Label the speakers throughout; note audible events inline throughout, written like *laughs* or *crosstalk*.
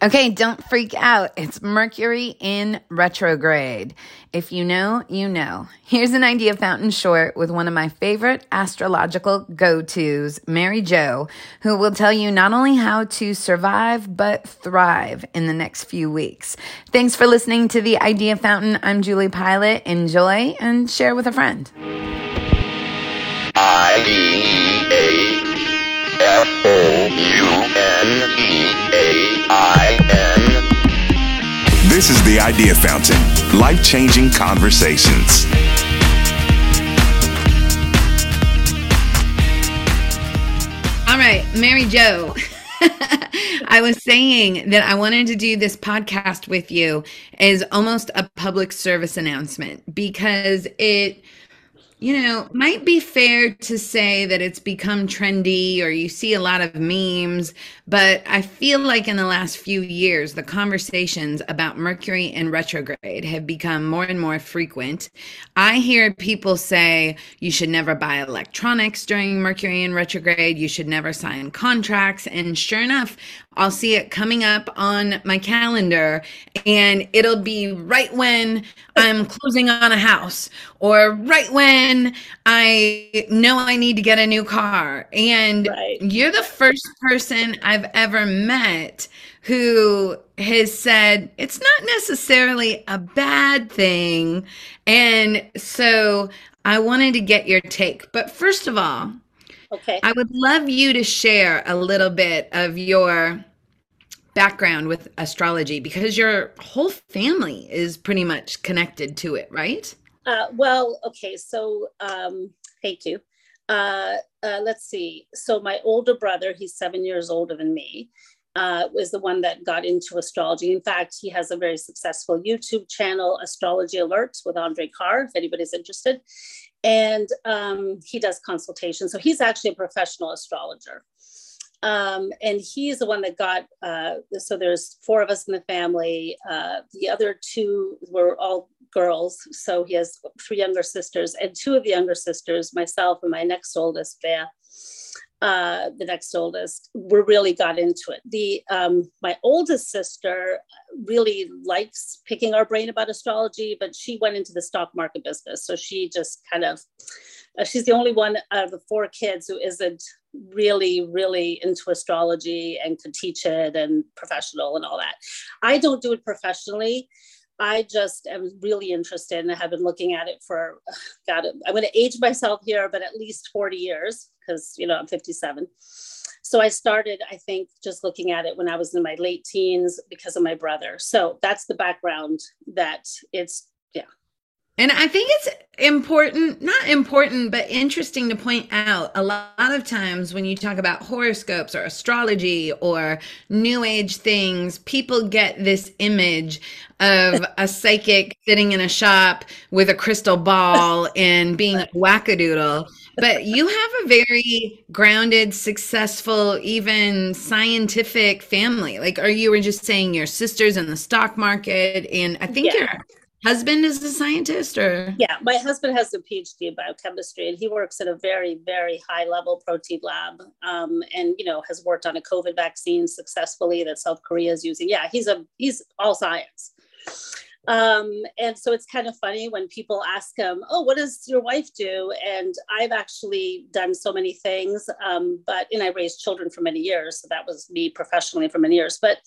Speaker 1: Okay, don't freak out. It's Mercury in retrograde. If you know, you know. Here's an idea fountain short with one of my favorite astrological go tos, Mary Jo, who will tell you not only how to survive, but thrive in the next few weeks. Thanks for listening to the Idea Fountain. I'm Julie Pilat. Enjoy and share with a friend. D E A F O U N E A I N. This is the Idea Fountain life changing conversations. All right, Mary Jo. *laughs* I was saying that I wanted to do this podcast with you as almost a public service announcement because it you know, might be fair to say that it's become trendy or you see a lot of memes, but I feel like in the last few years, the conversations about Mercury in retrograde have become more and more frequent. I hear people say you should never buy electronics during Mercury in retrograde, you should never sign contracts. And sure enough, I'll see it coming up on my calendar and it'll be right when I'm closing on a house or right when I know I need to get a new car. And right. you're the first person I've ever met who has said it's not necessarily a bad thing. And so I wanted to get your take. But first of all,
Speaker 2: Okay.
Speaker 1: I would love you to share a little bit of your background with astrology because your whole family is pretty much connected to it, right?
Speaker 2: Uh, well, okay. So, um, thank you. Uh, uh, let's see. So, my older brother, he's seven years older than me, uh, was the one that got into astrology. In fact, he has a very successful YouTube channel, Astrology Alerts with Andre Kahr, if anybody's interested. And um, he does consultations. So, he's actually a professional astrologer um, and he's the one that got uh, so there's four of us in the family. Uh, the other two were all girls so he has three younger sisters and two of the younger sisters myself and my next oldest Bea, uh, the next oldest we really got into it. The um, my oldest sister really likes picking our brain about astrology but she went into the stock market business so she just kind of uh, she's the only one out of the four kids who isn't really, really into astrology and could teach it and professional and all that. I don't do it professionally. I just am really interested and have been looking at it for, God, I'm going to age myself here, but at least 40 years because, you know, I'm 57. So I started, I think, just looking at it when I was in my late teens because of my brother. So that's the background that it's, yeah,
Speaker 1: and I think it's important, not important, but interesting to point out a lot of times when you talk about horoscopes or astrology or new age things, people get this image of *laughs* a psychic sitting in a shop with a crystal ball *laughs* and being wackadoodle. But you have a very grounded, successful, even scientific family. Like, are you were just saying your sisters in the stock market, and I think yeah. you're husband is a scientist or?
Speaker 2: Yeah my husband has a phd in biochemistry and he works at a very very high level protein lab um, and you know has worked on a covid vaccine successfully that south korea is using. Yeah he's a he's all science. Um, and so it's kind of funny when people ask him oh what does your wife do? And i've actually done so many things um, but and i raised children for many years so that was me professionally for many years but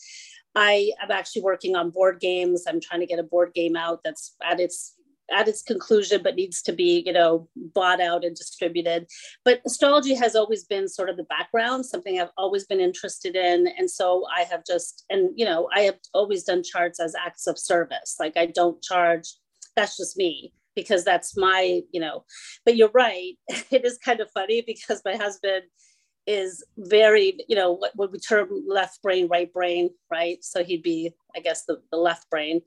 Speaker 2: I am actually working on board games. I'm trying to get a board game out that's at its at its conclusion, but needs to be, you know, bought out and distributed. But astrology has always been sort of the background, something I've always been interested in. And so I have just, and, you know, I have always done charts as acts of service. Like I don't charge, that's just me because that's my, you know, but you're right. *laughs* It is kind of funny because my husband, is very, you know, what, what we term left brain, right brain, right? So he'd be, I guess, the, the left brain.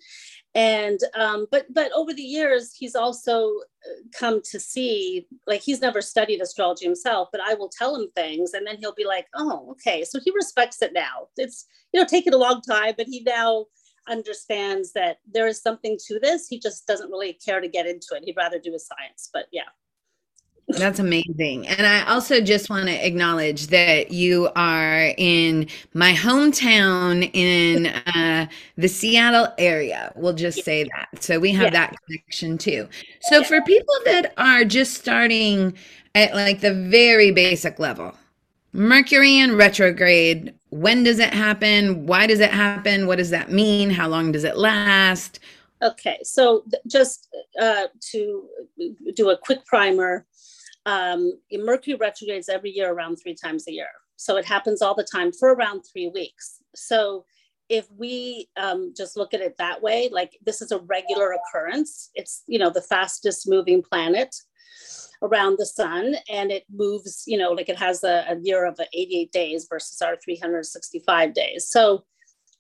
Speaker 2: And, um, but, but over the years, he's also uh, come to see, like, he's never studied astrology himself, but I will tell him things and then he'll be like, oh, okay. So he respects it now. It's, you know, taken a long time, but he now understands that there is something to this. He just doesn't really care to get into it. He'd rather do his science, but yeah.
Speaker 1: That's amazing. And I also just want to acknowledge that you are in my hometown in uh, the Seattle area. We'll just say that. So we have yeah. that connection too. So yeah. for people that are just starting at like the very basic level, Mercury in retrograde, when does it happen? Why does it happen? What does that mean? How long does it last?
Speaker 2: Okay, so just uh, to do a quick primer, um, Mercury retrogrades every year around three times a year. So it happens all the time for around three weeks. So if we um, just look at it that way, like this is a regular occurrence, it's, you know, the fastest moving planet around the sun and it moves, you know, like it has a, a year of 88 days versus our 365 days. So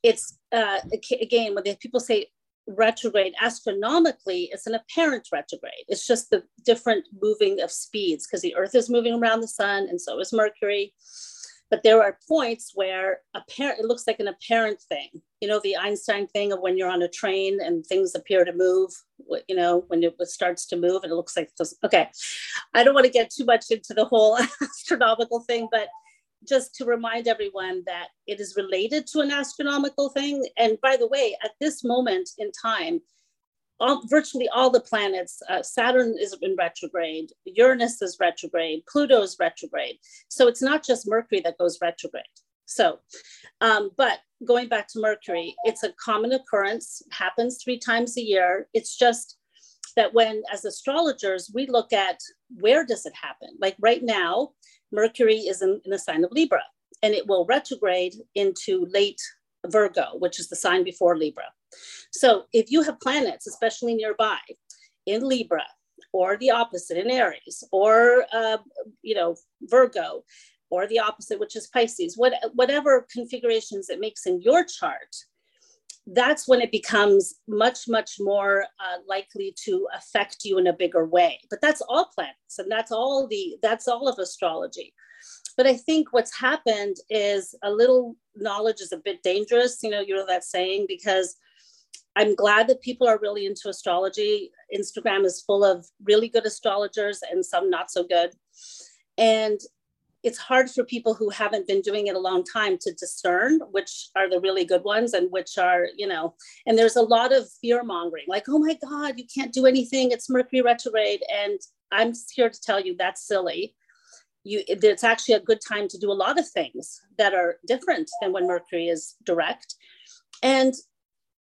Speaker 2: it's, uh, again, when people say retrograde astronomically it's an apparent retrograde. It's just the different moving of speeds because the earth is moving around the sun and so is mercury. But there are points where apparent it looks like an apparent thing. You know the einstein thing of when you're on a train and things appear to move you know when it starts to move and it looks like okay. I don't want to get too much into the whole *laughs* astronomical thing but just to remind everyone that it is related to an astronomical thing. And by the way, at this moment in time, all, virtually all the planets, uh, Saturn is in retrograde, Uranus is retrograde, Pluto is retrograde. So it's not just Mercury that goes retrograde. So, um, but going back to Mercury, it's a common occurrence, happens three times a year. It's just that when, as astrologers, we look at where does it happen? Like right now, Mercury is in, in the sign of Libra, and it will retrograde into late Virgo, which is the sign before Libra. So if you have planets, especially nearby in Libra, or the opposite in Aries, or uh, you know Virgo, or the opposite, which is Pisces, what, whatever configurations it makes in your chart, that's when it becomes much, much more uh, likely to affect you in a bigger way. But that's all planets, and that's all the that's all of astrology. But I think what's happened is a little knowledge is a bit dangerous. You know, you know that saying because I'm glad that people are really into astrology. Instagram is full of really good astrologers and some not so good. And it's hard for people who haven't been doing it a long time to discern which are the really good ones and which are you know and there's a lot of fear mongering like oh my god you can't do anything it's mercury retrograde and i'm here to tell you that's silly. You it's actually a good time to do a lot of things that are different than when mercury is direct and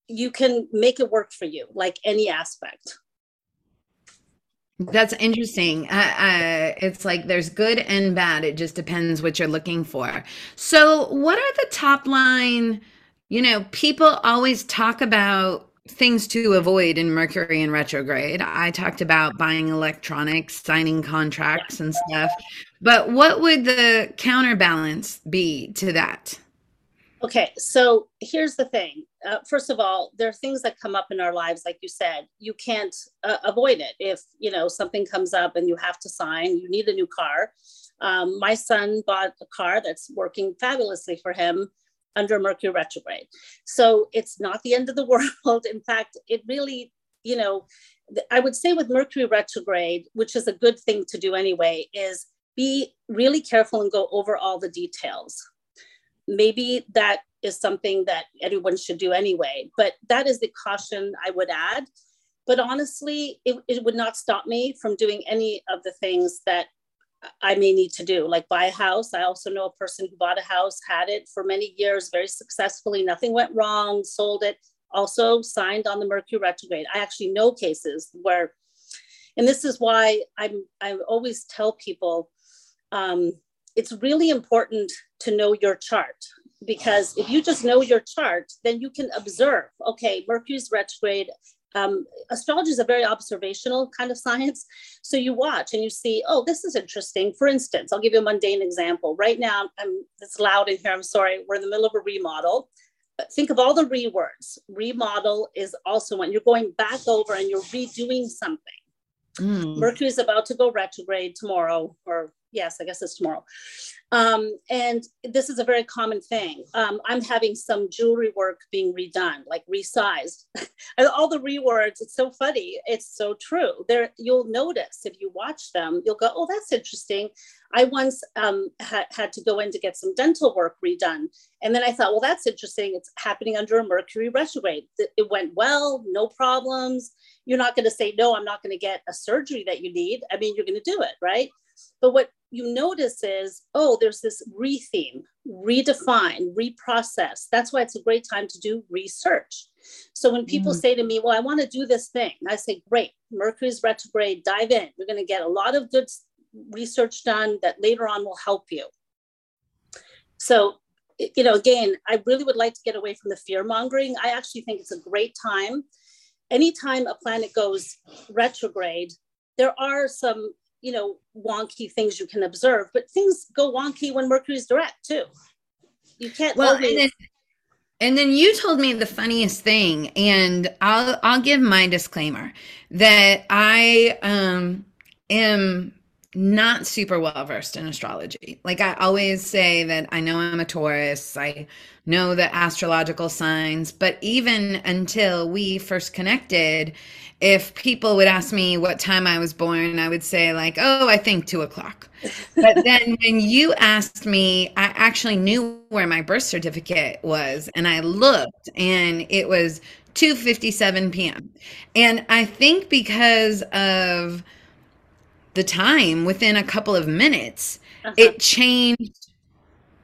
Speaker 2: you can make it work for you like any aspect
Speaker 1: that's interesting. Uh, uh, it's like there's good and bad. It just depends what you're looking for. So, what are the top line? You know, people always talk about things to avoid in Mercury in retrograde. I talked about buying electronics, signing contracts, and stuff. But what would the counterbalance be to that?
Speaker 2: Okay, so here's the thing. Uh, first of all, there are things that come up in our lives, like you said, you can't uh, avoid it. If you know something comes up and you have to sign, you need a new car. Um, my son bought a car that's working fabulously for him under Mercury retrograde. So it's not the end of the *laughs* world. In fact, it really, you know, I would say with Mercury retrograde, which is a good thing to do anyway, is be really careful and go over all the details maybe that is something that everyone should do anyway. But that is the caution I would add. But honestly, it, it would not stop me from doing any of the things that I may need to do, like buy a house. I also know a person who bought a house, had it for many years very successfully, nothing went wrong, sold it, also signed on the Mercury retrograde. I actually know cases where, and this is why I'm I always tell people um, it's really important to know your chart because if you just know your chart, then you can observe, okay, Mercury's retrograde. Um, astrology is a very observational kind of *laughs* science. So you watch and you see, oh, this is interesting. For instance, I'll give you a mundane example. Right now, I'm, it's loud in here. I'm sorry. We're in the middle of a remodel. But think of all the re words. Remodel is also when you're going back over and you're redoing something. Mm. Mercury is about to go retrograde tomorrow or Yes, I guess it's tomorrow. Um, and this is a very common thing. Um, I'm having some jewelry work being redone, like resized. *laughs* all the rewords, it's so funny. It's so true. There, you'll notice if you watch them, you'll go, oh, that's interesting. I once um, ha- had to go in to get some dental work redone. And then I thought, well, that's interesting. It's happening under a Mercury retrograde. It went well, no problems. You're not going to say, no, I'm not going to get a surgery that you need. I mean, you're going to do it, right? But what you notice is, oh, there's this retheme, redefine, reprocess. That's why it's a great time to do research. So when people mm say to me, well, I want to do this thing, I say, great, Mercury's retrograde, dive in. You're going to get a lot of good research done that later on will help you. So, you know, again, I really would like to get away from the fear mongering. I actually think it's a great time. Anytime a planet goes retrograde, there are some, you know, wonky things you can observe, but things go wonky when Mercury's direct too. You can't
Speaker 1: well, and then, and then you told me the funniest thing, and I'll I'll give my disclaimer that I um am not super well versed in astrology. Like I always say that I know I'm a Taurus, I know the astrological signs, but even until we first connected, if people would ask me what time I was born, I would say, like, oh, I think two o'clock. *laughs* but then when you asked me, I actually knew where my birth certificate was, and I looked, and it was 2:57 p.m. And I think because of the time within a couple of minutes uh-huh. it changed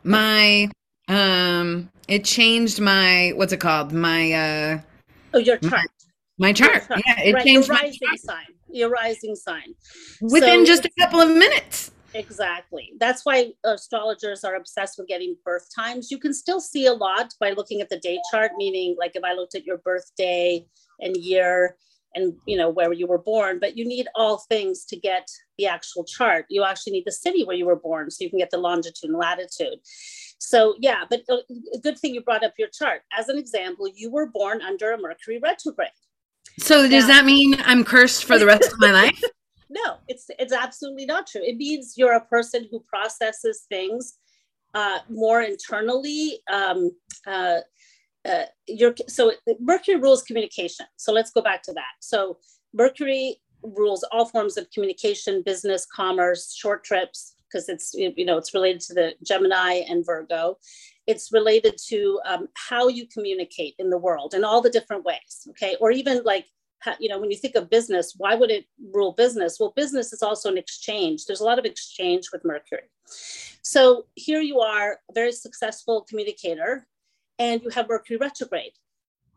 Speaker 1: my um it changed my what's it called my uh
Speaker 2: oh your chart
Speaker 1: my, my chart. chart. yeah it right. changed
Speaker 2: your rising my sign your rising sign
Speaker 1: within so, just a couple of minutes
Speaker 2: exactly that's why astrologers are obsessed with getting birth times you can still see a lot by looking at the day chart meaning like if i looked at your birthday and year and you know where you were born but you need all things to get the actual chart. You actually need the city where you were born so you can get the longitude and latitude. So yeah but uh, a good thing you brought up your chart. As an example you were born under a mercury retrograde.
Speaker 1: So does that mean i'm cursed for the rest of my *laughs* life?
Speaker 2: No it's it's absolutely not true. It means you're a person who processes things uh, more internally um, uh, uh, your so Mercury rules communication. So let's go back to that. So Mercury rules all forms of communication, business, commerce, short trips, because it's you know it's related to the Gemini and Virgo. It's related to um, how you communicate in the world in all the different ways. Okay, or even like you know when you think of business, why would it rule business? Well, business is also an exchange. There's a lot of exchange with Mercury. So here you are, a very successful communicator and you have Mercury retrograde.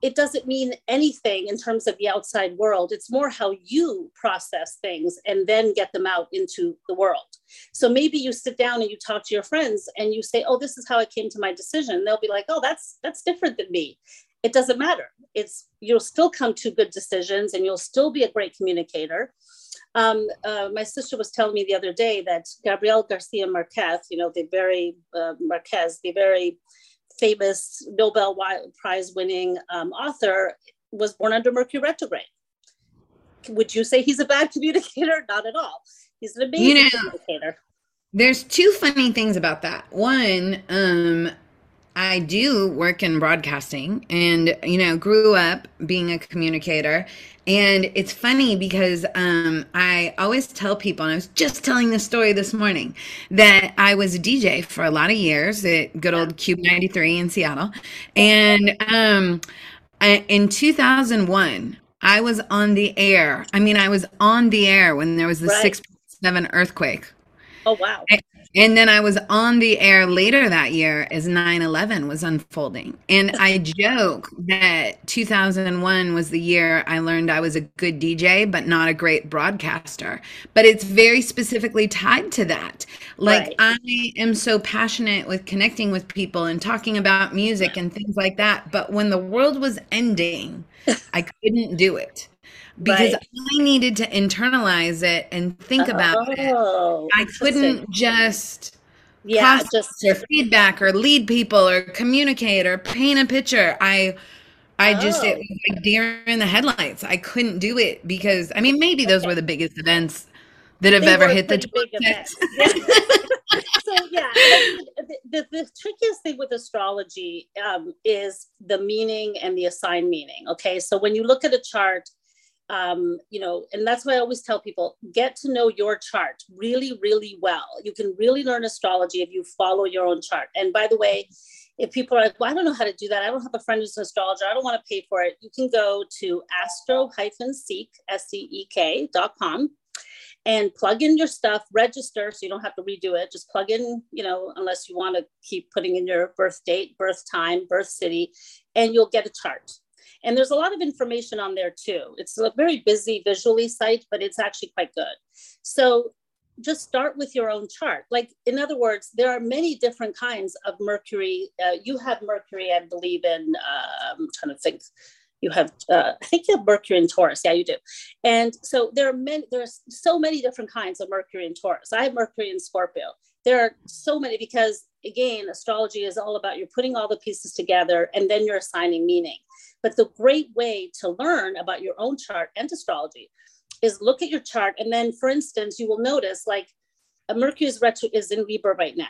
Speaker 2: It doesn't mean anything in terms of the outside world. It's more how you process things and then get them out into the world. So maybe you sit down and you talk to your friends and you say, "Oh, this is how I came to my decision." They'll be like, "Oh, that's that's different than me." It doesn't matter. It's you'll still come to good decisions and you'll still be a great communicator. Um, uh, my sister was telling me the other day that Gabriel Garcia Marquez, you know, the very uh, Marquez, the very famous Nobel Prize winning um, author, was born under Mercury retrograde. Would you say he's a bad *laughs* communicator? Not at all. He's an amazing you know, communicator.
Speaker 1: There's two funny things about that. One, um, I do work in broadcasting and, you know, grew up being a communicator. And it's funny because um, I always tell people, and I was just telling this story this morning, that I was a DJ for a lot of years at good old KUBE 93 in Seattle. And um, I, in 2001, I was on the air. I mean, I was on the air when there was the right. 6.7 earthquake.
Speaker 2: Oh, wow.
Speaker 1: And then I was on the air later that year as 9 11 was unfolding. And I *laughs* joke that 2001 was the year I learned I was a good DJ, but not a great broadcaster. But it's very specifically tied to that. Like, right. I am so passionate with connecting with people and talking about music and things like that. But when the world was ending, *laughs* I couldn't do it because. I needed to internalize it and think about oh, it. I couldn't just yeah, just or feedback or lead people or communicate or paint a picture. I I oh. just it oh. was like deer in the headlights. I couldn't do it because I mean maybe those okay. were the biggest events that have
Speaker 2: They
Speaker 1: ever hit the
Speaker 2: pretty big events. *laughs* so yeah, the, the, the trickiest thing with astrology um, is the meaning and the assigned meaning. Okay, so when you look at a chart, um, you know, and that's why I always tell people get to know your chart really, really well. You can really learn astrology if you follow your own chart. And by the way, if people are like, well, I don't know how to do that. I don't have a friend who's an astrologer. I don't want to pay for it. You can go to astro-seek, S-E-E-K dot com and plug in your stuff, register so you don't have to redo it. Just plug in, you know, unless you want to keep putting in your birth date, birth time, birth city, and you'll get a chart. And there's a lot of information on there too. It's a very busy visually site, but it's actually quite good. So just start with your own chart. Like, in other words, there are many different kinds of Mercury. Uh, you have Mercury, I believe, in, uh, I'm trying to think, you have uh, i think you have mercury in taurus yeah you do and so there are many there's so many different kinds of mercury in taurus i have mercury in scorpio there are so many because again astrology is all about you're putting all the pieces together and then you're assigning meaning. But the great way to learn about your own chart and astrology is look at your chart. And then for instance you will notice like a mercury is retro is in libra right now.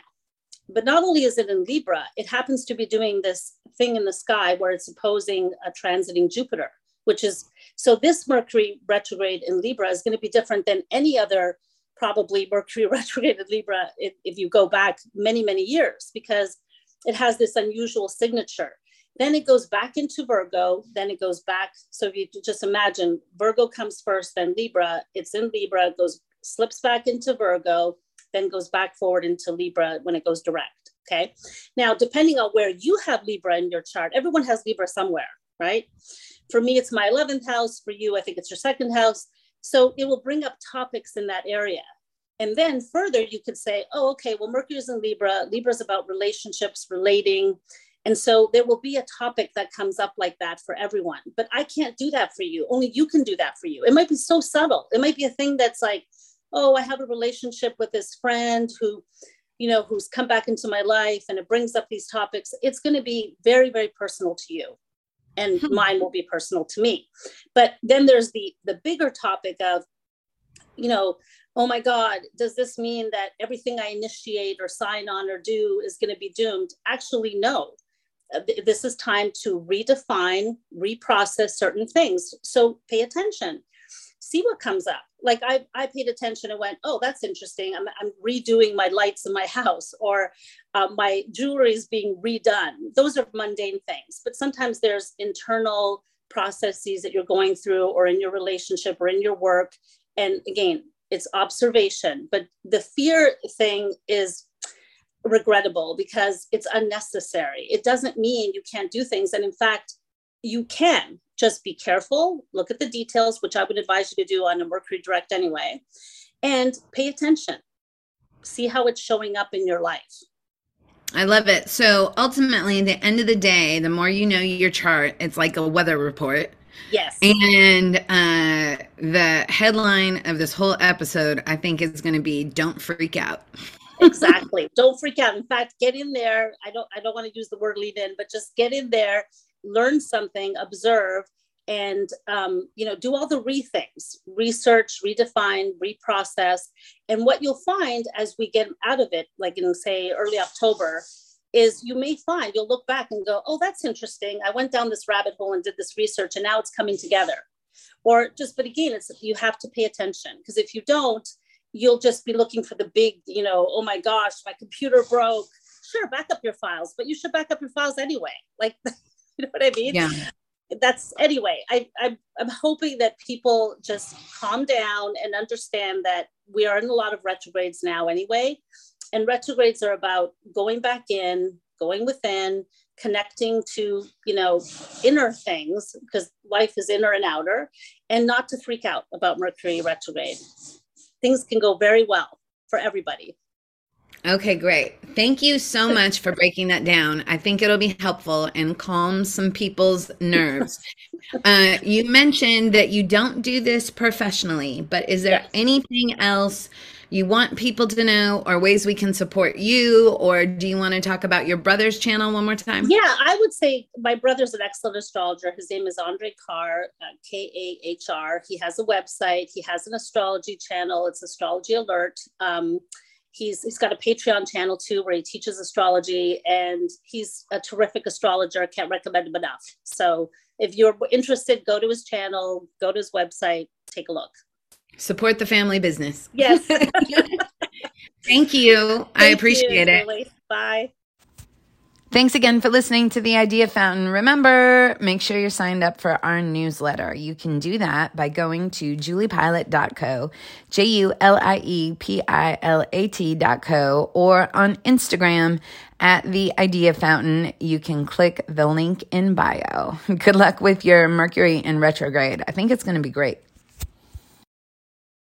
Speaker 2: But not only is it in Libra, it happens to be doing this thing in the sky where it's opposing a transiting Jupiter, which is so this Mercury retrograde in Libra is going to be different than any other probably Mercury *laughs* retrograde in Libra if, if you go back many, many years, because it has this unusual signature. Then it goes back into Virgo, then it goes back. So if you just imagine Virgo comes first, then Libra, it's in Libra, goes slips back into Virgo, then goes back forward into Libra when it goes direct. Okay. Now, depending on where you have Libra in your chart, everyone has Libra somewhere, right? For me, it's my 11th house. For you, I think it's your second house. So it will bring up topics in that area. And then further, you could say, oh, okay, well, Mercury's in Libra. Libra's about relationships, relating. And so there will be a topic that comes up like that for everyone. But I can't do that for you. Only you can do that for you. It might be so subtle. It might be a thing that's like, oh, I have a relationship with this friend who, you know, who's come back into my life and it brings up these topics. It's going to be very, very personal to you. And hmm. mine will be personal to me. But then there's the the bigger topic of, you know, oh my God, does this mean that everything I initiate or sign on or do is going to be doomed? Actually, no. Uh, this is time to redefine, reprocess certain things. So pay attention see what comes up. Like I, I paid attention and went, oh, that's interesting. I'm, I'm redoing my lights in my house or uh, my jewelry is being redone. Those are mundane things, but sometimes there's internal processes that you're going through or in your relationship or in your work. And again, it's observation, but the fear thing is regrettable because it's unnecessary. It doesn't mean you can't do things. And in fact, you can just be careful, look at the details, which I would advise you to do on a Mercury Direct anyway, and pay attention. See how it's showing up in your life.
Speaker 1: I love it. So ultimately, at the end of the day, the more you know your chart, it's like a weather report.
Speaker 2: Yes.
Speaker 1: And uh, the headline of this whole episode, I think, is going to be "Don't freak out." *laughs*
Speaker 2: exactly. Don't freak out. In fact, get in there. I don't. I don't want to use the word lead in, but just get in there learn something, observe, and um, you know do all the re things, research, redefine, reprocess. And what you'll find as we get out of it, like in say early October, is you may find you'll look back and go, oh, that's interesting. I went down this rabbit hole and did this research, and now it's coming together. Or just, but again, it's you have to pay attention because if you don't, you'll just be looking for the big, you know, oh my gosh, my computer broke. Sure, back up your files, but you should back up your files anyway. Like *laughs* *laughs* you know what I mean?
Speaker 1: Yeah.
Speaker 2: That's anyway. I, I I'm hoping that people just calm down and understand that we are in a lot of retrogrades now anyway, and retrogrades are about going back in, going within, connecting to you know inner things because life is inner and outer, and not to freak out about Mercury retrograde. Things can go very well for everybody.
Speaker 1: Okay, great. Thank you so *laughs* much for breaking that down. I think it'll be helpful and calm some people's nerves. *laughs* uh, you mentioned that you don't do this professionally, but is there yes. anything else you want people to know or ways we can support you? Or do you want to talk about your brother's channel one more time?
Speaker 2: Yeah, I would say my brother's an excellent astrologer. His name is Andre Kahr, uh, K A H R. He has a website, he has an astrology channel. It's Astrology Alert. Um, he's he's got a patreon channel too where he teaches astrology and he's a terrific astrologer. Can't recommend him enough. So if you're interested go to his channel go to his website take a look.
Speaker 1: Support the family business.
Speaker 2: Yes. *laughs*
Speaker 1: Thank you. Thank i appreciate you, it
Speaker 2: bye
Speaker 1: Thanks again for listening to the Idea Fountain. Remember, make sure you're signed up for our newsletter. You can do that by going to juliepilat.co, J U L I E P I L A T.co, or on Instagram at the Idea Fountain. You can click the link in bio. *laughs* Good luck with your Mercury in retrograde. I think it's going to be great.